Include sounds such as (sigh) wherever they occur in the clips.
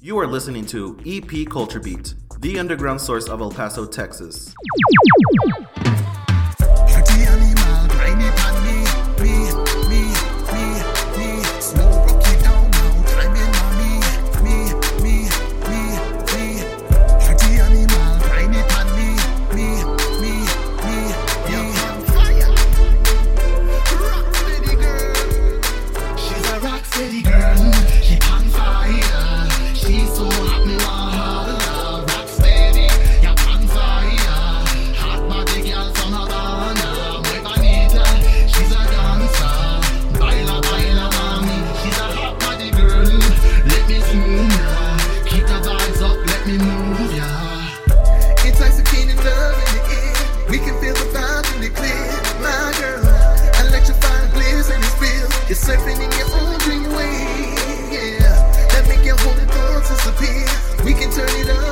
You are listening to EP Culture Beat, the underground source of El Paso, Texas. We can feel the vibe in the clear, my girl. Electrifying bliss and it's real. You're surfing in your own dream way, yeah. That make your holy thoughts disappear. We can turn it up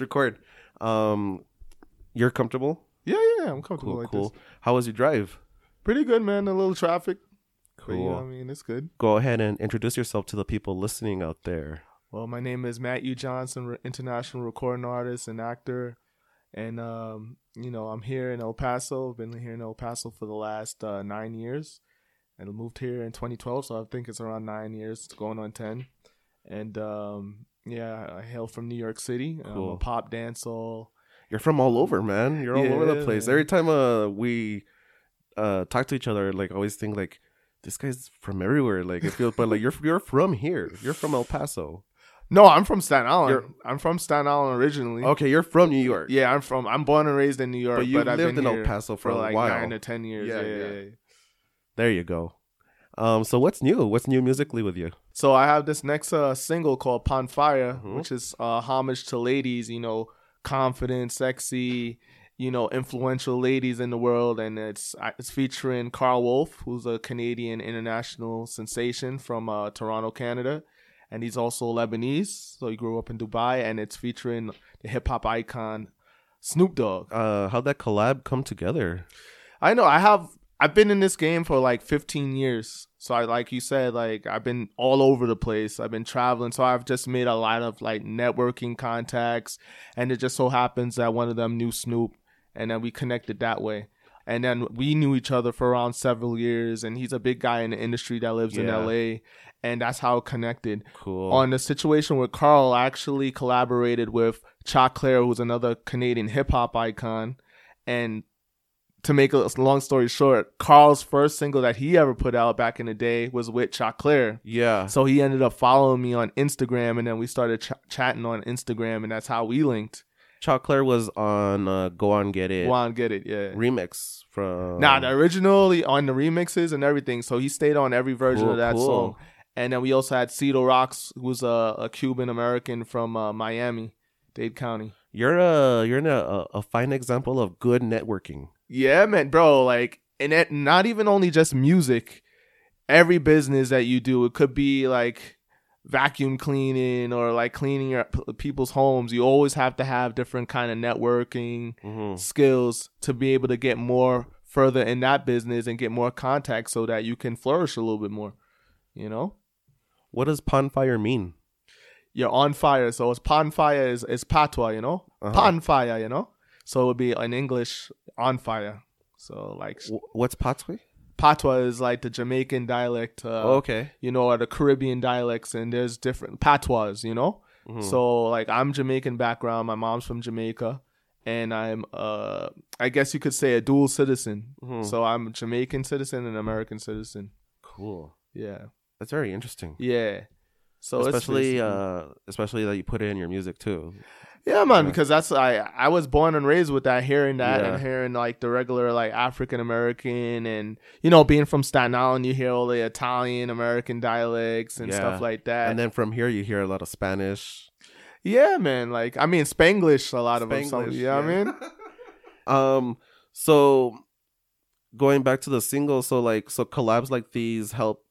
record. Um, you're comfortable? Yeah, yeah, I'm comfortable Cool, like cool. this. How was your drive? Pretty good, man. A little traffic. But, you know, Cool. I mean, it's good. Go ahead and introduce yourself to the people listening out there. Well, my name is Matthew Johnson, international recording artist and actor, and um, you know I'm here in El Paso. I've been here in El Paso for the last uh, nine years, and I moved here in 2012, so I think it's around nine years. It's going on ten, and um, yeah, I hail from New York City. I'm Cool. a pop dancehall. You're from all over, man. You're all over the place. Every time uh we uh talk to each other, like I always think like this guy's from everywhere. Like it feels, but like you're you're from here. You're from El Paso. No, I'm from Staten Island. You're- I'm from Staten Island originally. Okay, you're from New York. Yeah, I'm from. I'm born and raised in New York, But you I've lived been in El Paso for a like while. nine or ten years. Yeah, Yeah, yeah, yeah. yeah. There you go. Um, so what's new? What's new musically with you? So I have this next uh, single called "Pon Fire," Mhm. which is uh, homage to ladies. You know, confident, sexy, you know, influential ladies in the world, and it's it's featuring Karl Wolf, who's a Canadian international sensation from uh, Toronto, Canada, and he's also Lebanese. So he grew up in Dubai, and it's featuring the hip hop icon Snoop Dogg. Uh, how'd that collab come together? I know I have I've been in this game for like 15 years. So I like you said like I've been all over the place. I've been traveling. So I've just made a lot of like networking contacts and it just so happens that one of them knew Snoop and then we connected that way. And then we knew each other for around several years, and he's a big guy in the industry that lives in LA, and that's how it connected. Cool. On the situation with Karl, I actually collaborated with Choclair, who's another Canadian hip hop icon. And to make a long story short, Karl's first single that he ever put out back in the day was with Choclair. yeah. So he ended up following me on Instagram, and then we started ch- chatting on Instagram, and that's how we linked. Choclair was on uh, Go On Get It Go on, get it, yeah. remix from. Nah, the originally on the remixes and everything. So he stayed on every version Cool, of that cool. song. And then we also had Cito Rocks, who's a, a Cuban American from uh, Miami, Dade County. You're a you're in a, a fine example of good networking. Yeah, man, bro. Like, and it, not even only just music. Every business that you do, it could be like vacuum cleaning or like cleaning your people's homes. You always have to have different kind of networking Mhm. skills to be able to get more further in that business and get more contacts so that you can flourish a little bit more. You know, What does pon fire mean? You're on fire. So it's pon fire is is patois. You know, Uh-huh. pon fire. You know, so it would be in English on fire. So like What's patwe? patois is like the Jamaican dialect. Uh, Oh, okay. You know, or the Caribbean dialects, and there's different patois. You know, Mhm. so like I'm Jamaican background. My mom's from Jamaica, and I'm uh I guess you could say a dual citizen. Mhm. So I'm a Jamaican citizen and American citizen. cool. Yeah, That's very interesting. yeah. So especially uh especially that you put it in your music too. yeah, man, yeah. because that's I I was born and raised with that, hearing that Yeah. and hearing like the regular like African American and you know being from Staten Island, you hear all the Italian American dialects and Yeah. stuff like that. And then from here you hear a lot of Spanish. yeah, man, like I mean Spanglish, a lot of them. So, Spanglish, you know what I mean? (laughs) (laughs) Um so going back to the singles, so like so collabs like these help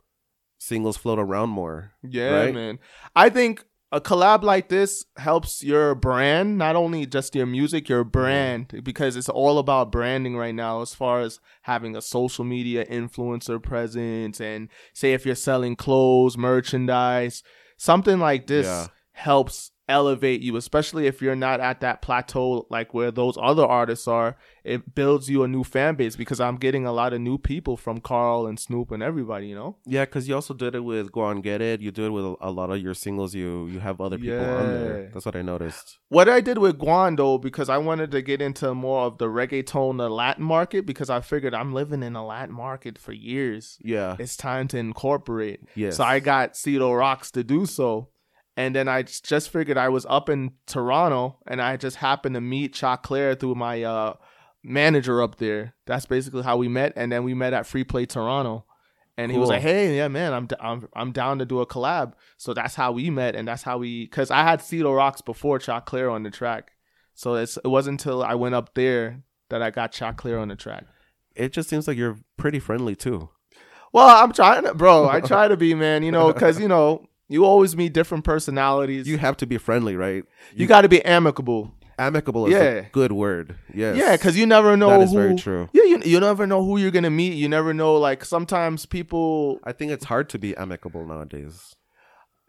singles float around more. Yeah, Right? man. I think a collab like this helps your brand, not only just your music, your brand, because it's all about branding right now as far as having a social media influencer presence and say if you're selling clothes, merchandise, something like this Yeah. helps elevate you, especially if you're not at that plateau like where those other artists are. It builds you a new fan base because I'm getting a lot of new people from Karl and Snoop and everybody, you know? Yeah, because you also did it with Go On Get It. You do it with a, a lot of your singles. You you have other people on there. That's what I noticed. What I did with Guan though, because I wanted to get into more of the reggaeton, the Latin market, because I figured I'm living in a Latin market for years. Yeah. It's time to incorporate. Yes. So I got Cito Rocks to do so. And then I just figured I was up in Toronto and I just happened to meet Choclair through my uh, manager up there. That's basically how we met. And then we met at Free Play Toronto. And he was like, "Hey, yeah, man, I'm, d- I'm I'm down to do a collab." So that's how we met, and that's how we. Cause I had Cito Rocks before Choclair on the track, so it's it wasn't until I went up there that I got Choclair on the track. It just seems like you're pretty friendly too. Well, I'm trying to, bro. I try to be, man. You know, because you know you always meet different personalities. You You have to be friendly, right? you got to be amicable. amicable is Yeah. a good word. Yes. Yeah, because you never know That is who. very true. Yeah, you you never know who you're gonna meet. You never know. Like sometimes people, I think it's hard to be amicable nowadays.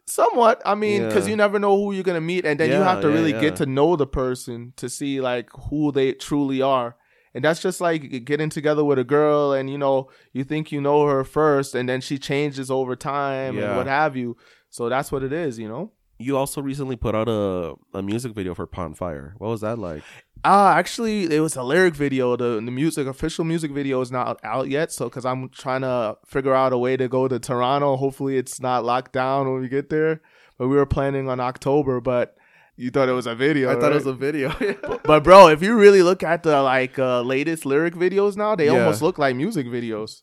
somewhat. I mean, because Yeah. you never know who you're gonna meet, and then you have to yeah, really yeah. get to know the person to see like who they truly are. And that's just like getting together with a girl, and you know, you think you know her first, and then she changes over time Yeah. and what have you. So that's what it is, you know. You also recently put out a, a music video for Pon Fire. What was that like? Ah, actually, it was a lyric video. The the music official music video is not out yet. So, because I'm trying to figure out a way to go to Toronto. Hopefully, it's not locked down when we get there. But we were planning on October. But you thought it was a video. I thought it was a video. (laughs) But bro, if you really look at the like uh, latest lyric videos now, they Yeah. almost look like music videos.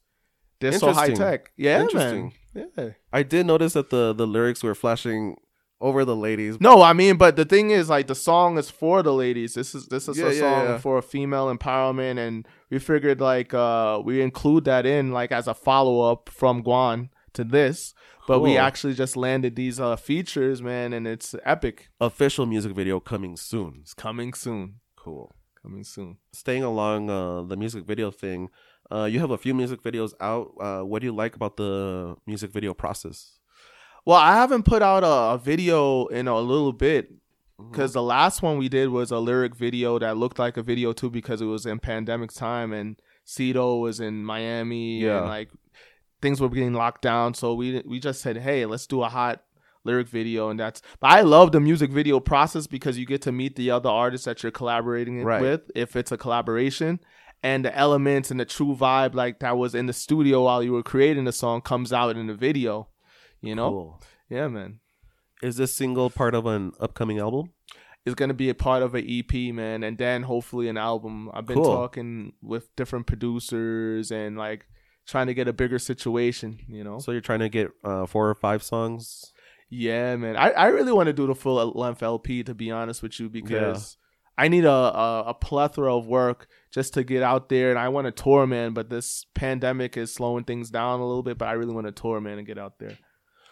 They're so high tech. Yeah, Interesting. man. Yeah. I did notice that the, the lyrics were flashing over the ladies. No, I mean, but the thing is, like, the song is for the ladies. This is this is Yeah, a yeah, song yeah. for female empowerment, and we figured like uh we include that in like as a follow up from Guan to this. But we actually just landed these uh features, man, and it's epic. Official music video coming soon. It's coming soon. Cool. Coming soon. Staying along uh, the music video thing, uh, you have a few music videos out. Uh, what do you like about the music video process? Well, I haven't put out a, a video in a little bit Mm-hmm. because the last one we did was a lyric video that looked like a video too because it was in pandemic time and Cito was in Miami Yeah. and like things were getting locked down. So we we just said, hey, let's do a hot lyric video, and that's. But I love the music video process because you get to meet the other artists that you're collaborating Right. with, if it's a collaboration, and the elements and the true vibe like that was in the studio while you were creating the song comes out in the video. You know, Cool. yeah, man. Is this single part of an upcoming album? It's gonna be a part of an EP, man, and then hopefully an album. I've been Cool. talking with different producers and like trying to get a bigger situation. You know, So you're trying to get uh, four or five songs. Yeah, man. I, I really want to do the full length LP to be honest with you because I need a, a a plethora of work just to get out there and I want to tour, man. But this pandemic is slowing things down a little bit. But I really want to tour, man, and get out there.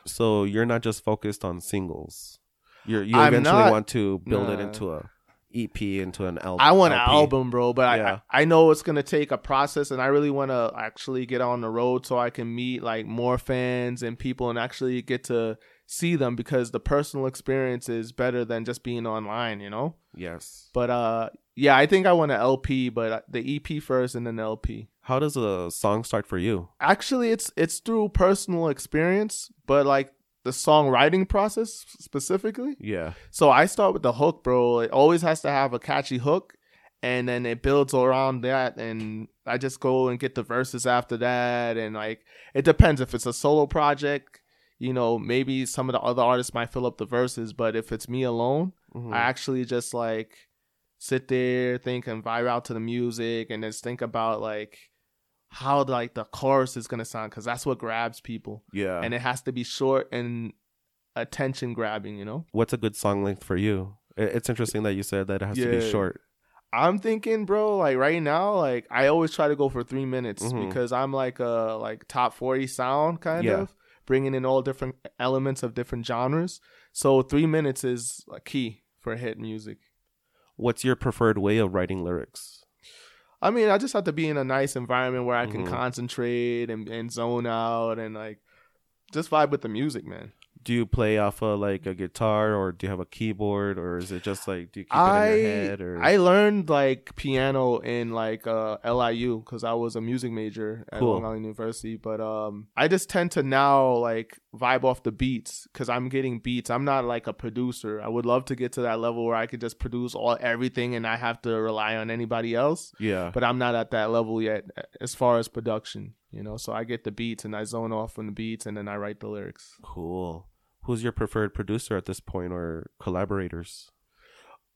So you're not just focused on singles. You're, you I'm eventually not- want to build it into a EP, into an album. I want an album, bro. But Yeah. I I know it's gonna take a process, and I really want to actually get on the road so I can meet like more fans and people and actually get to see them because the personal experience is better than just being online. You know. Yes. But uh, yeah, I think I want an LP, but uh, the EP first and then the LP. How does a song start for you? Actually, it's it's through personal experience, but like the songwriting process specifically. Yeah. So I start with the hook, bro. It always has to have a catchy hook, and then it builds around that, and I just go and get the verses after that, and like it depends if it's a solo project. You know, maybe some of the other artists might fill up the verses, but if it's me alone, Mhm. I actually just like sit there, think, and vibe out to the music, and just think about like how like the chorus is gonna sound, because that's what grabs people, yeah. and it has to be short and attention grabbing. You know, What's a good song length for you? It's interesting that you said that it has to be short. I'm thinking, bro, like right now, like I always try to go for three minutes Mhm. because I'm like a like top forty sound kind Yeah. of bringing in all different elements of different genres. So three minutes is a key for hit music. What's your preferred way of writing lyrics? I mean, I just have to be in a nice environment where I can Mhm. concentrate and, and zone out and like just vibe with the music, man. Do you play off of like a guitar or do you have a keyboard or is it just like do you keep I it in your head or I learned like piano in like uh, LIU because I was a music major at Cool. Long Island University. But um, I just tend to now like vibe off the beats because I'm getting beats. I'm not like a producer. I would love to get to that level where I could just produce all everything and I have to rely on anybody else. yeah. But I'm not at that level yet as far as production. You know, so I get the beats and I zone off on the beats and then I write the lyrics. Cool. Who's your preferred producer at this point or collaborators?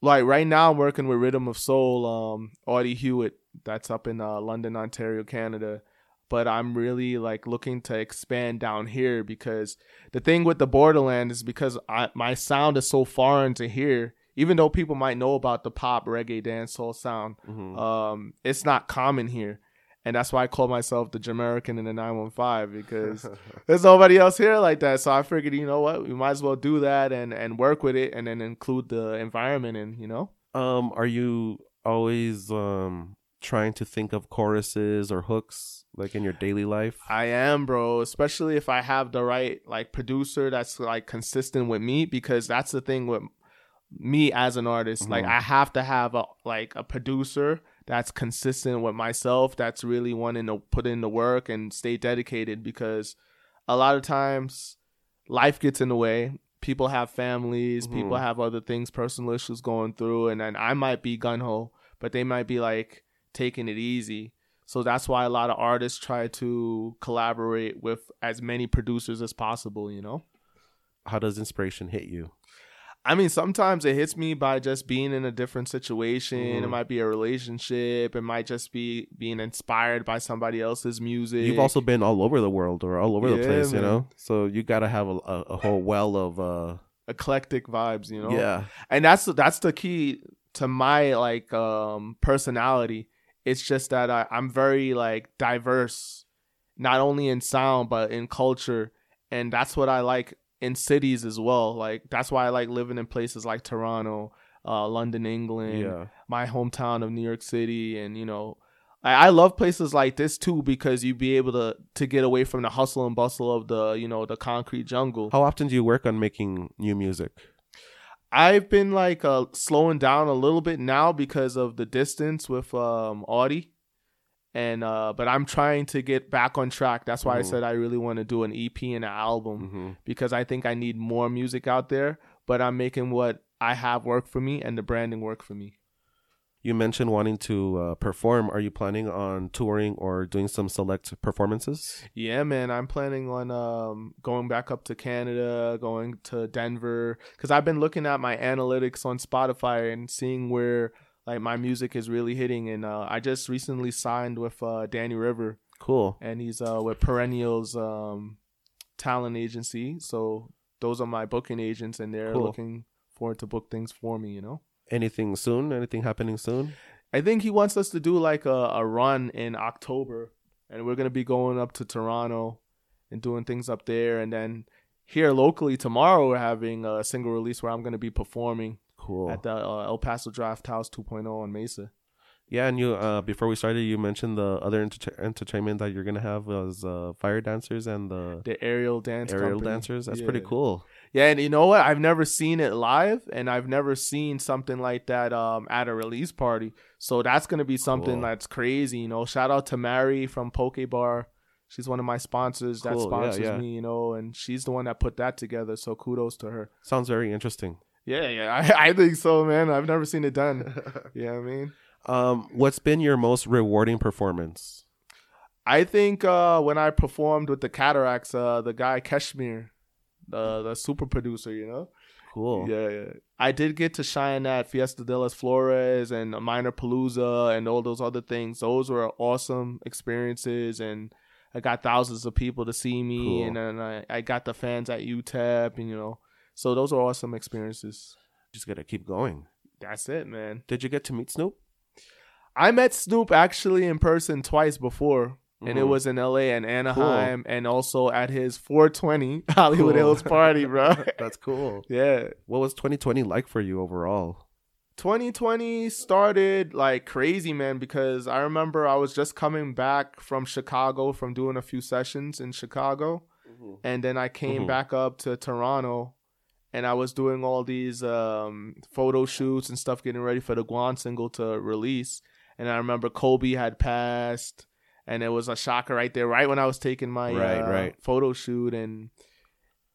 like right now I'm working with Rhythm of Soul, um, Audie Hewitt, that's up in uh, London, Ontario, Canada. But I'm really like looking to expand down here because the thing with the borderland is because I, my sound is so foreign to here. Even though people might know about the pop, reggae, dancehall sound, Mhm. um, it's not common here, and that's why I call myself the Jamaican in the 915 because (laughs) there's nobody else here like that. So I figured, you know what, we might as well do that and and work with it, and then include the environment in, you know. Um, are you always um trying to think of choruses or hooks like in your daily life? I am, bro. Especially if I have the right like producer that's like consistent with me, because that's the thing with me as an artist. Like Mhm. I have to have a like a producer that's consistent with myself. That's really wanting to put in the work and stay dedicated. Because a lot of times life gets in the way. People have families. People Mhm. have other things, personal issues going through, and then I might be gun ho, but they might be like taking it easy. So that's why a lot of artists try to collaborate with as many producers as possible, you know? How does inspiration hit you? I mean, sometimes it hits me by just being in a different situation. It Mhm. might be a relationship. It might just be being inspired by somebody else's music. You've also been all over the world or all over the Yeah, place, you know. So you got to have a, a, a whole well of uh eclectic vibes, you know? yeah. and that's that's the key to my like um personality it's just that I, i'm very like diverse not only in sound but in culture and that's what i like in cities as well like that's why i like living in places like toronto uh london england Yeah. my hometown of new york city and you know I, I love places like this too because you'd be able to to get away from the hustle and bustle of the you know the concrete jungle How often do you work on making new music? I've been like uh, slowing down a little bit now because of the distance with um Audie, and uh, but I'm trying to get back on track. That's why I Mhm. said I really want to do an EP and an album hmm because I think I need more music out there. But I'm making what I have work for me and the branding work for me. You mentioned wanting to uh, perform. Are you planning on touring or doing some select performances? Yeah, man, I'm planning on um, going back up to Canada, going to Denver, because I've been looking at my analytics on Spotify and seeing where like my music is really hitting. And uh, I just recently signed with uh, Danny River, Cool. and he's uh, with Perennials um, Talent Agency. So those are my booking agents, and they're Cool. looking forward to book things for me. You know. Anything soon? Anything happening soon? I think he wants us to do like a, a run in October, and we're gonna be going up to Toronto and doing things up there, and then here locally tomorrow we're having a single release where I'm gonna be performing Cool. at the uh, El Paso Draft House 2.0 on Mesa. Yeah, and you uh before we started, you mentioned the other enter- entertainment that you're gonna have was uh fire dancers and the The aerial dance aerial company. dancers. That's pretty cool. Yeah, and you know what? I've never seen it live, and I've never seen something like that um, at a release party. So that's gonna be something Cool. that's crazy. You know, shout out to Mary from Poke Bar. She's one of my sponsors that Cool, yeah, sponsors yeah. me. You know, and she's the one that put that together. So kudos to her. Sounds very interesting. Yeah, yeah, (laughs) I, I think so, man. I've never seen it done. (laughs) yeah, I mean, Um, what's been your most rewarding performance? I think uh, when I performed with the Cataracs, uh, the guy KSHMR, the the super producer, you know. Cool. Yeah, yeah. I did get to shine at Fiesta de las Flores and Minerpalooza and all those other things. Those were awesome experiences, and I got thousands of people to see me, Cool. and then I, I got the fans at UTEP, and you know, so those are awesome experiences. Just gotta keep going. That's it, man. Did you get to meet Snoop? I met Snoop actually in person twice before. And it Mhm. was in LA and Anaheim, and also at his 420 (laughs) Hollywood Cool. Hills party, bro. (laughs) That's cool. yeah, What was 2020 like for you overall? 2020 started like crazy, man, because I remember I was just coming back from Chicago from doing a few sessions in Chicago. And then I came Mhm. back up to Toronto and I was doing all these um, photo shoots and stuff, getting ready for the Guan single to release. And I remember Kobe had passed, and it was a shocker right there, right when I was taking my Right, uh, right. photo shoot. And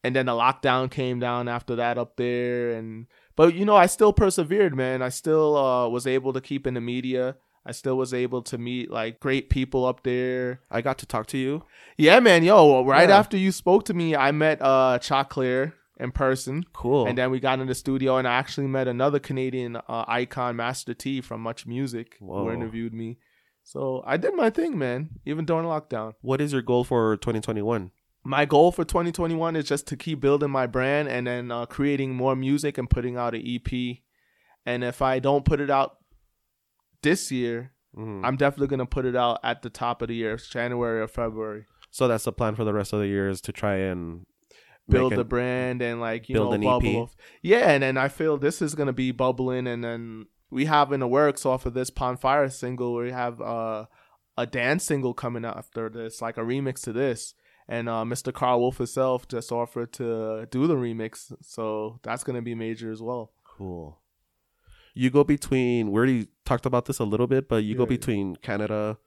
and then the lockdown came down after that up there and but you know i still persevered man i still uh, was able to keep in the media i still was able to meet like great people up there I got to talk to you. yeah man yo right Yeah. after you spoke to me i met uh Choclair in person Cool. and then we got in the studio and i actually met another canadian uh, icon master t from much music Whoa. who interviewed me so i did my thing man even during lockdown what is your goal for 2021? my goal for 2021 is just to keep building my brand and then uh, creating more music and putting out an EP. And if I don't put it out this year, Mhm. I'm definitely gonna put it out at the top of the year, January or February. So that's the plan for the rest of the year is to try and Build make the brand and like you know bubble. Yeah, and then I feel this is gonna be bubbling, and then we have in the works off of this Pon Fire single. Where we have uh, a dance single coming out after this, like a remix to this. And uh, Mr. Karl Wolf himself just offered to do the remix, so that's gonna be major as well. Cool. You go between. We already talked about this a little bit, but you go Yeah, yeah. between Canada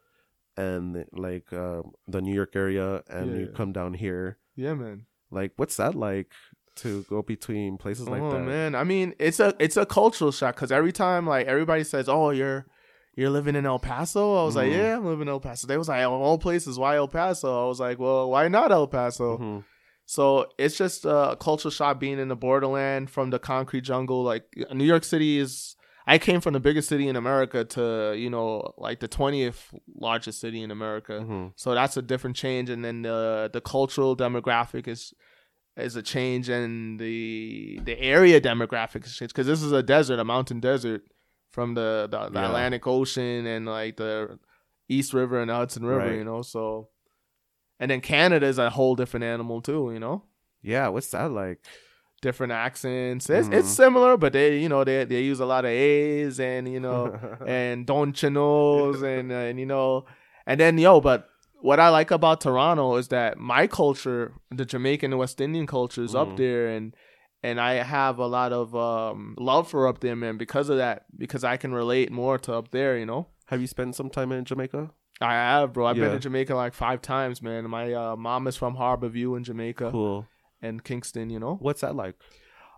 and like uh, the New York area, and Yeah, you yeah. come down here. Yeah, man. Like, what's that like to go between places like oh that? man, I mean, it's a it's a cultural shock because every time like everybody says, "Oh, you're you're living in El Paso," I was like, Mhm. "Yeah, I'm living in El Paso." They was like, "Of all places, why El Paso?" I was like, "Well, why not El Paso?" Mhm. So it's just a cultural shock being in the borderland from the concrete jungle. Like New York City is. I came from the biggest city in America to you know like the twentieth largest city in America. Mhm. So that's a different change, and then the the cultural demographic is is a change, and the the area demographic is changed because this is a desert, a mountain desert from the the, the Yeah. Atlantic Ocean and like the East River and the Hudson River, Right. you know. So, and then Canada is a whole different animal too, you know. Yeah, what's that like? Different accents. It's Mhm. it's similar, but they you know they they use a lot of A's and you know (laughs) and Don Chinos and uh, and you know and then yo but what I like about Toronto is that my culture the Jamaican and West Indian culture is Mhm. up there and and I have a lot of um, love for up there man because of that because I can relate more to up there you know Have you spent some time in Jamaica? I have, bro. I've been Yeah. to Jamaica like five times, man. My uh, mom is from Harbor View in Jamaica Cool. And Kingston. You know. What's that like?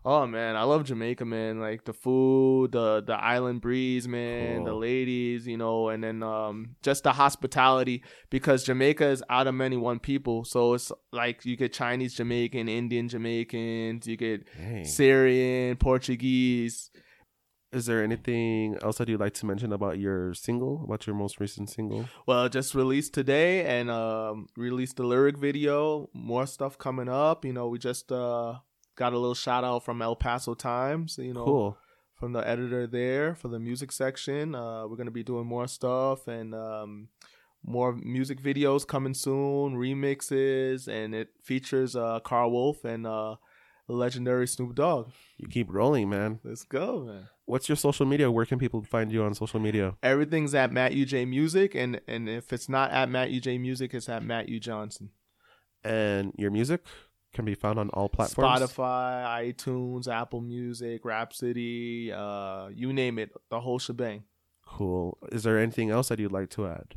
Oh man, I love Jamaica, man. Like the food, the the island breeze, man, the ladies, you know, and then um just the hospitality because Jamaica is out of many one people. So it's like you get Chinese Jamaican, Indian Jamaicans, you get Dang. Syrian, Portuguese. Is there anything else that you'd like to mention about your single, about your most recent single? Well, just released today and um released the lyric video. More stuff coming up. You know, we just uh got a little shout out from El Paso Times, you know. Cool. from the editor there for the music section. Uh, we're gonna be doing more stuff and um, more music videos coming soon, remixes, and it features uh, Karl Wolf and uh, legendary Snoop Dogg. You keep rolling, man. Let's go, man. What's your social media? Where can people find you on social media? Everything's at Matt UJ Music, and and if it's not at Matt UJ Music, it's at Matt U Johnson. And your music can be found on all platforms. Spotify, iTunes, Apple Music, Rhapsody, uh, you name it, the whole shebang. Cool. Is there anything else that you'd like to add?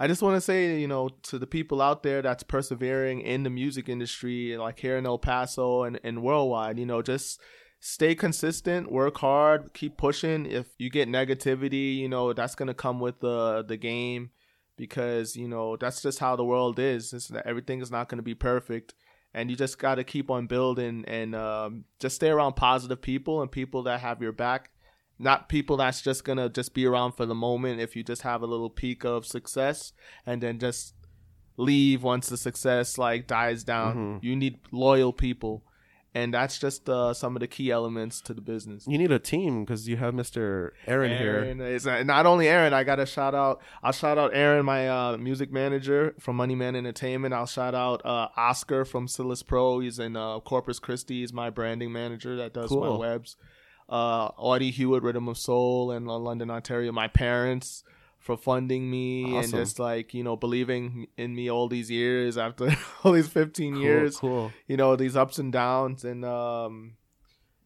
I just want to say, you know, to the people out there that's persevering in the music industry, like here in El Paso and, and worldwide, you know, just stay consistent, work hard, keep pushing. If you get negativity, you know, that's going to come with the the game because, you know, that's just how the world is. It's, everything is not going to be perfect. And you just got to keep on building and um, just stay around positive people and people that have your back not people that's just gonna just be around for the moment if you just have a little peak of success and then just leave once the success like dies down Mhm. you need loyal people and that's just uh, some of the key elements to the business You need a team because you have Mr. Aaron, here. Aaron is uh, not only Aaron. I gotta shout out. I'll shout out Aaron, my uh, music manager from Money Man Entertainment. I'll shout out uh, Oscar from Silas Pro. He's in uh, Corpus Christi. He's my branding manager that does my webs. Uh, Audie Hewitt, Rhythm of Soul, in uh, London, Ontario. My parents for funding me and just like you know believing in me all these years after (laughs) all these 15 Cool, years Cool. you know these ups and downs and um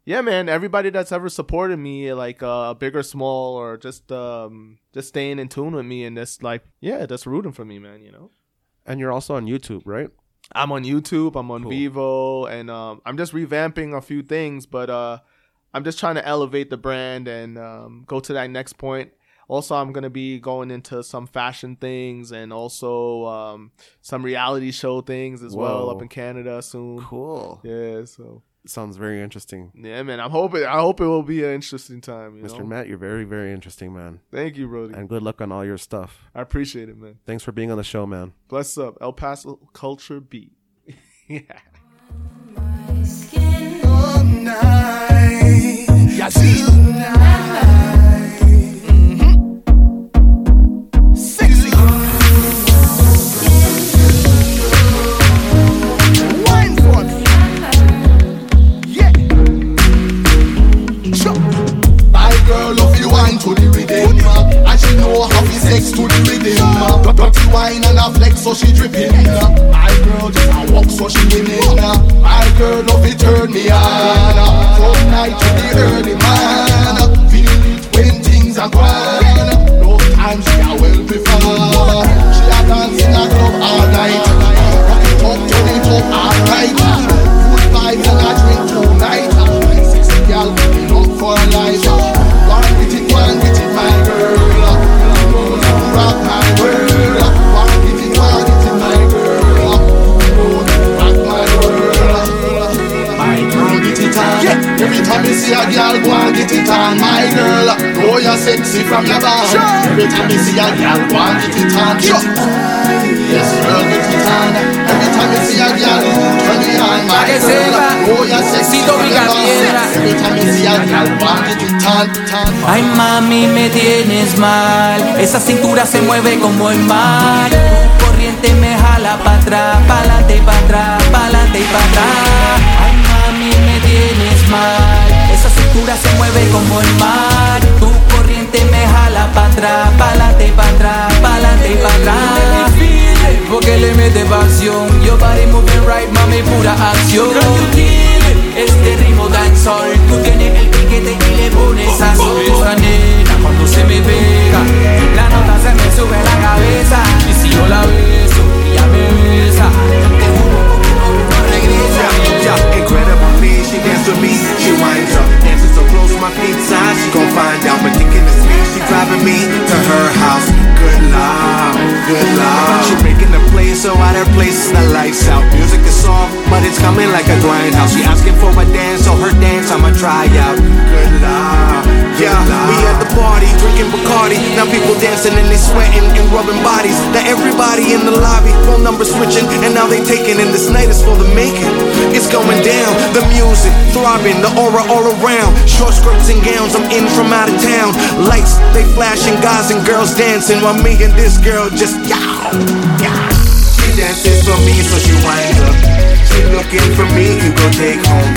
yeah man everybody that's ever supported me like uh big or small or just um just staying in tune with me and just like yeah just rooting for me man you know And you're also on YouTube, right? i'm on youtube i'm on Cool. Vevo and um i'm just revamping a few things but uh i'm just trying to elevate the brand and um go to that next point also i'm going to be going into some fashion things and also um some reality show things as well up in canada soon Cool. yeah so Sounds very interesting. Yeah, man. I'm hoping. I hope it will be an interesting time. You Mr. know? Matt, you're very, very interesting, man. Thank you, Brody. And good luck on all your stuff. I appreciate it, man. Thanks for being on the show, man. Bless up, El Paso Culture Beat. (laughs) yeah. Yeah, sex to the rhythm. Dirty wine and a flex so she dripping. My girl just a walk so she winning My girl love it turn me on From night to the early man Feel it when things are grand. No time she a well before She a dance in a club all night it on My girl, know you're sexy from your band Every time you see a girl, go and get it on Yes, girl, get it on Every time you see a girl, turn me on My Pa' que girl, sepa, know you're sexy from your Picapiedra. band Every time you see a girl, go and get it on Ay mami me tienes mal, esa cintura se mueve como el mar. Tu corriente me jala pa' atrás, pa'lante y pa' atrás, pa'lante y pa' atrás. Ay mami me tienes mal, cintura se mueve como el mar. Tu corriente me jala pa' atrás, pa'lante y pa' atrás, pa'lante y pa' atrás. Porque le mete pasión, yo body moving right, mami pura acción. Este ritmo dancehall, tú tienes el piquete y le pones sazón. Esa nena cuando se me pega, la nota se me sube a la cabeza. place, switching, and now they taking. And this night is for the making. It's going down, the music throbbing, the aura all around. Short skirts and gowns, I'm in from out of town. Lights, they flashing, guys and girls dancing while me and this girl just yow, yow. She dances for me, so she winds up. She looking for me to go take home.